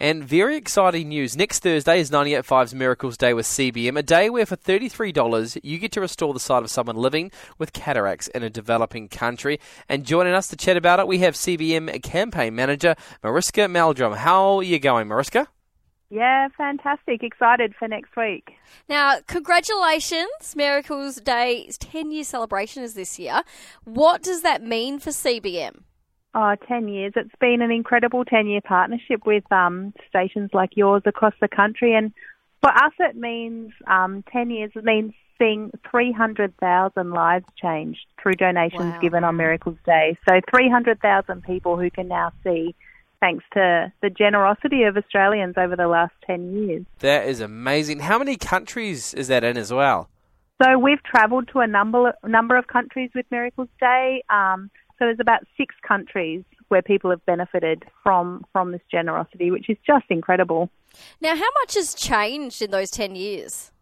And very exciting news. Next Thursday is 98.5's Miracles Day with CBM, a day where for $33 you get to restore the sight of someone living with cataracts in a developing country. And joining us to chat about it, we have CBM campaign manager Mariska Meldrum. How are you going, Mariska? Yeah, fantastic. Excited for next week. Now, congratulations. Miracles Day's 10 year celebration is this year. What does that mean for CBM? Oh, 10 years. It's been an incredible 10 year partnership with um, stations like yours across the country. And for us, it means um, 10 years, it means seeing 300,000 lives changed through donations Wow. given on Miracles Day. So 300,000 people who can now see thanks to the generosity of Australians over the last 10 years. That is amazing. How many countries is that in as well? So we've travelled to a number number of countries with Miracles Day. Um, so there's about six countries where people have benefited from from this generosity, which is just incredible. Now, how much has changed in those 10 years?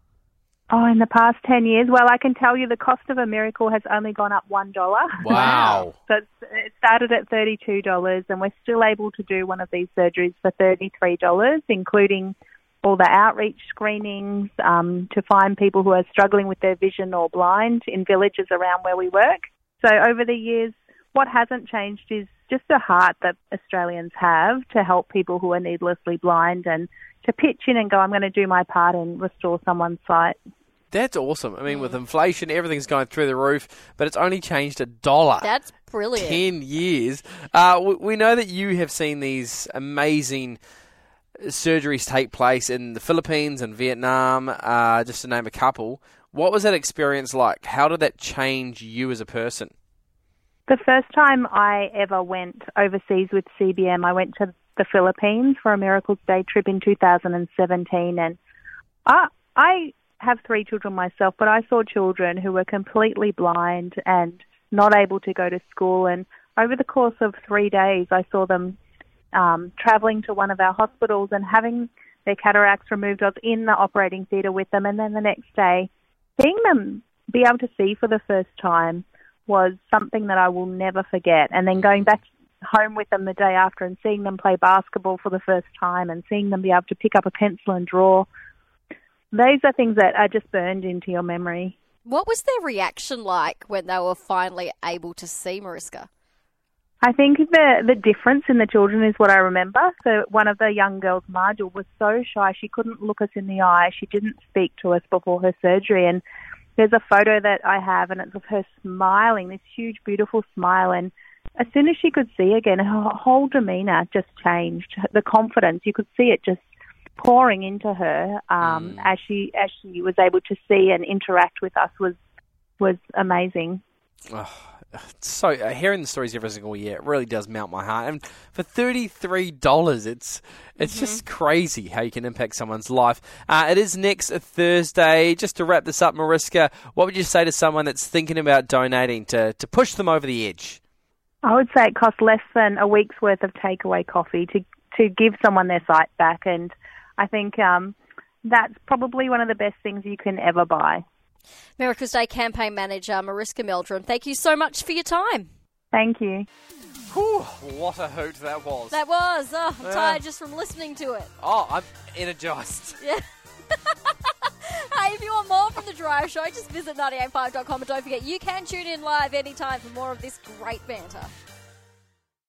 Oh, in the past ten years, well, I can tell you the cost of a miracle has only gone up one dollar. Wow. So it started at thirty-two dollars, and we're still able to do one of these surgeries for thirty-three dollars, including all the outreach screenings um, to find people who are struggling with their vision or blind in villages around where we work. So over the years, what hasn't changed is just the heart that Australians have to help people who are needlessly blind and to pitch in and go, I'm going to do my part and restore someone's sight. That's awesome. I mean, with inflation, everything's going through the roof, but it's only changed a dollar. That's brilliant. 10 years. Uh, we, we know that you have seen these amazing surgeries take place in the Philippines and Vietnam, uh, just to name a couple. What was that experience like? How did that change you as a person? The first time I ever went overseas with CBM, I went to the Philippines for a Miracles Day trip in 2017, and I, I have three children myself, but I saw children who were completely blind and not able to go to school. And over the course of three days, I saw them um, traveling to one of our hospitals and having their cataracts removed. I was in the operating theatre with them, and then the next day, seeing them be able to see for the first time was something that I will never forget. And then going back home with them the day after and seeing them play basketball for the first time and seeing them be able to pick up a pencil and draw. Those are things that are just burned into your memory. What was their reaction like when they were finally able to see Mariska? I think the the difference in the children is what I remember. So one of the young girls, Marjol, was so shy she couldn't look us in the eye. She didn't speak to us before her surgery, and there's a photo that I have, and it's of her smiling, this huge, beautiful smile. And as soon as she could see again, her whole demeanour just changed. The confidence you could see it just pouring into her um, as she as she was able to see and interact with us was was amazing. So uh, hearing the stories every single year, it really does melt my heart. And for thirty three dollars, it's it's just crazy how you can impact someone's life. Uh, it is next Thursday. Just to wrap this up, Mariska, what would you say to someone that's thinking about donating to to push them over the edge? I would say it costs less than a week's worth of takeaway coffee to to give someone their sight back, and I think um, that's probably one of the best things you can ever buy. Miracles Day campaign manager Mariska Meldrum, thank you so much for your time. Thank you. Whew, what a hoot that was! That was, oh, I'm Yeah. tired just from listening to it. oh, I'm energized. Yeah. hey, if you want more from The Drive Show, just visit 985.com and don't forget you can tune in live anytime for more of this great banter.